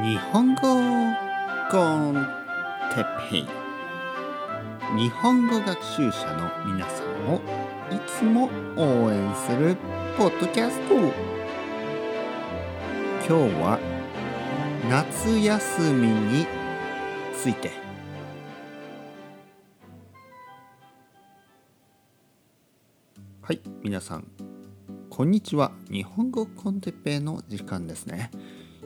日本語コンテッペイ。日本語学習者の皆さんをいつも応援するポッドキャスト。今日は夏休みについて。はい皆さん。こんにちは。日本語コンテッペイの時間ですね。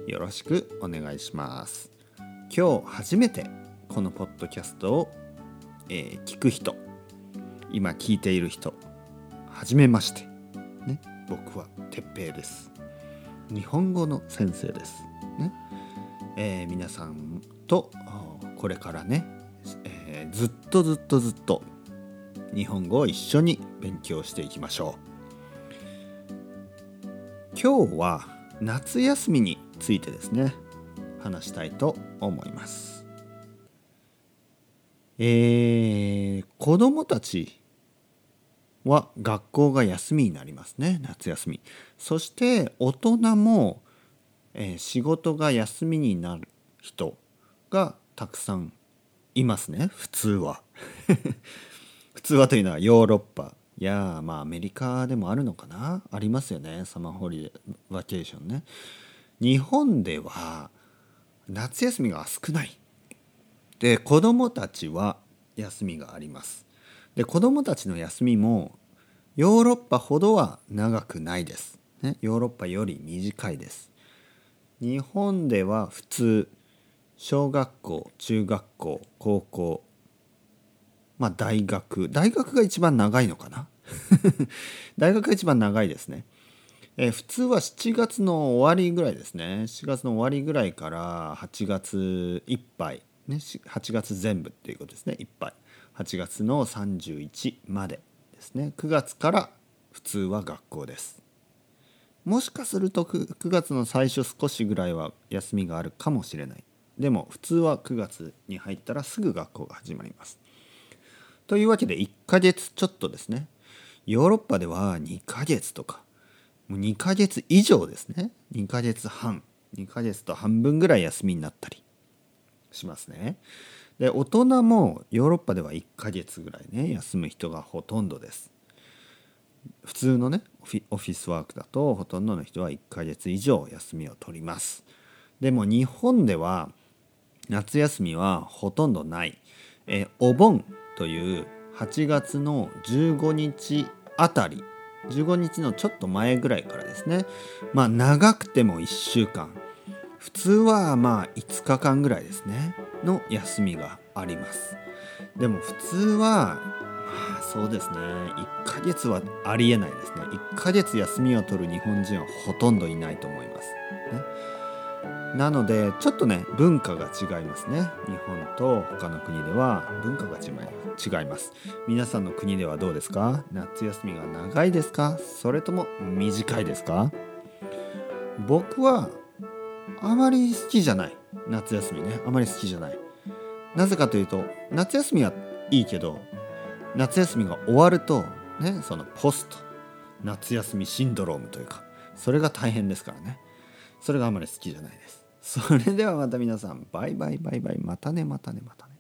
よろしくお願いします。今日初めてこのポッドキャストを、えー、聞く人今聞いている人はじめましてね僕はてっぺいです。日本語の先生です。ね、えー、皆さんとこれからね、えー、ずっとずっとずっと日本語を一緒に勉強していきましょう。今日は夏休みについてですね話したいと思います。えー、子供たちは学校が休みになりますね夏休み。そして大人も、えー、仕事が休みになる人がたくさんいますね普通は。普通はというのはヨーロッパやまあアメリカでもあるのかなありますよねサマーホリデーバケーションね。日本では夏休みが少ない。で子どもたちは休みがあります。で子どもたちの休みもヨーロッパほどは長くないです、ね、ヨーロッパより短いです。日本では普通小学校中学校高校まあ大学。大学が一番長いのかな？大学が一番長いですね。えー、普通は7月の終わりぐらいですね。7月の終わりぐらいから8月いっぱい、ね、8月全部っていうことですね。いっぱい。8月の31までですね。9月から普通は学校です。もしかすると 9, 9月の最初少しぐらいは休みがあるかもしれない。でも普通は9月に入ったらすぐ学校が始まります。というわけで1ヶ月ちょっとですね。ヨーロッパでは2ヶ月とか。もう2ヶ月以上ですね。2ヶ月半。2ヶ月と半分ぐらい休みになったりしますね。で大人もヨーロッパでは1ヶ月ぐらいね休む人がほとんどです。普通のねオフィスワークだとほとんどの人は1ヶ月以上休みを取ります。でも日本では夏休みはほとんどない。えお盆という8月の15日あたり15日のちょっと前ぐらいからですね。まあ長くても1週間。普通はまあ5日間ぐらいですね。の休みがあります。でも普通はそうですね。1ヶ月はありえないですね。1ヶ月休みを取る日本人はほとんどいないと思います、ね、なのでちょっとね文化が違いますね。日本と他の国では文化が違います。皆さんの国ではどうですか？夏休みが長いですか？それとも短いですか？僕はあまり好きじゃない。夏休みね。あまり好きじゃない。なぜかというと夏休みはいいけど夏休みが終わるとねそのポスト。夏休みシンドロームというかそれが大変ですからね。それがあまり好きじゃないです。それではまた皆さんバイバイバイバイ。またねまたねまたね。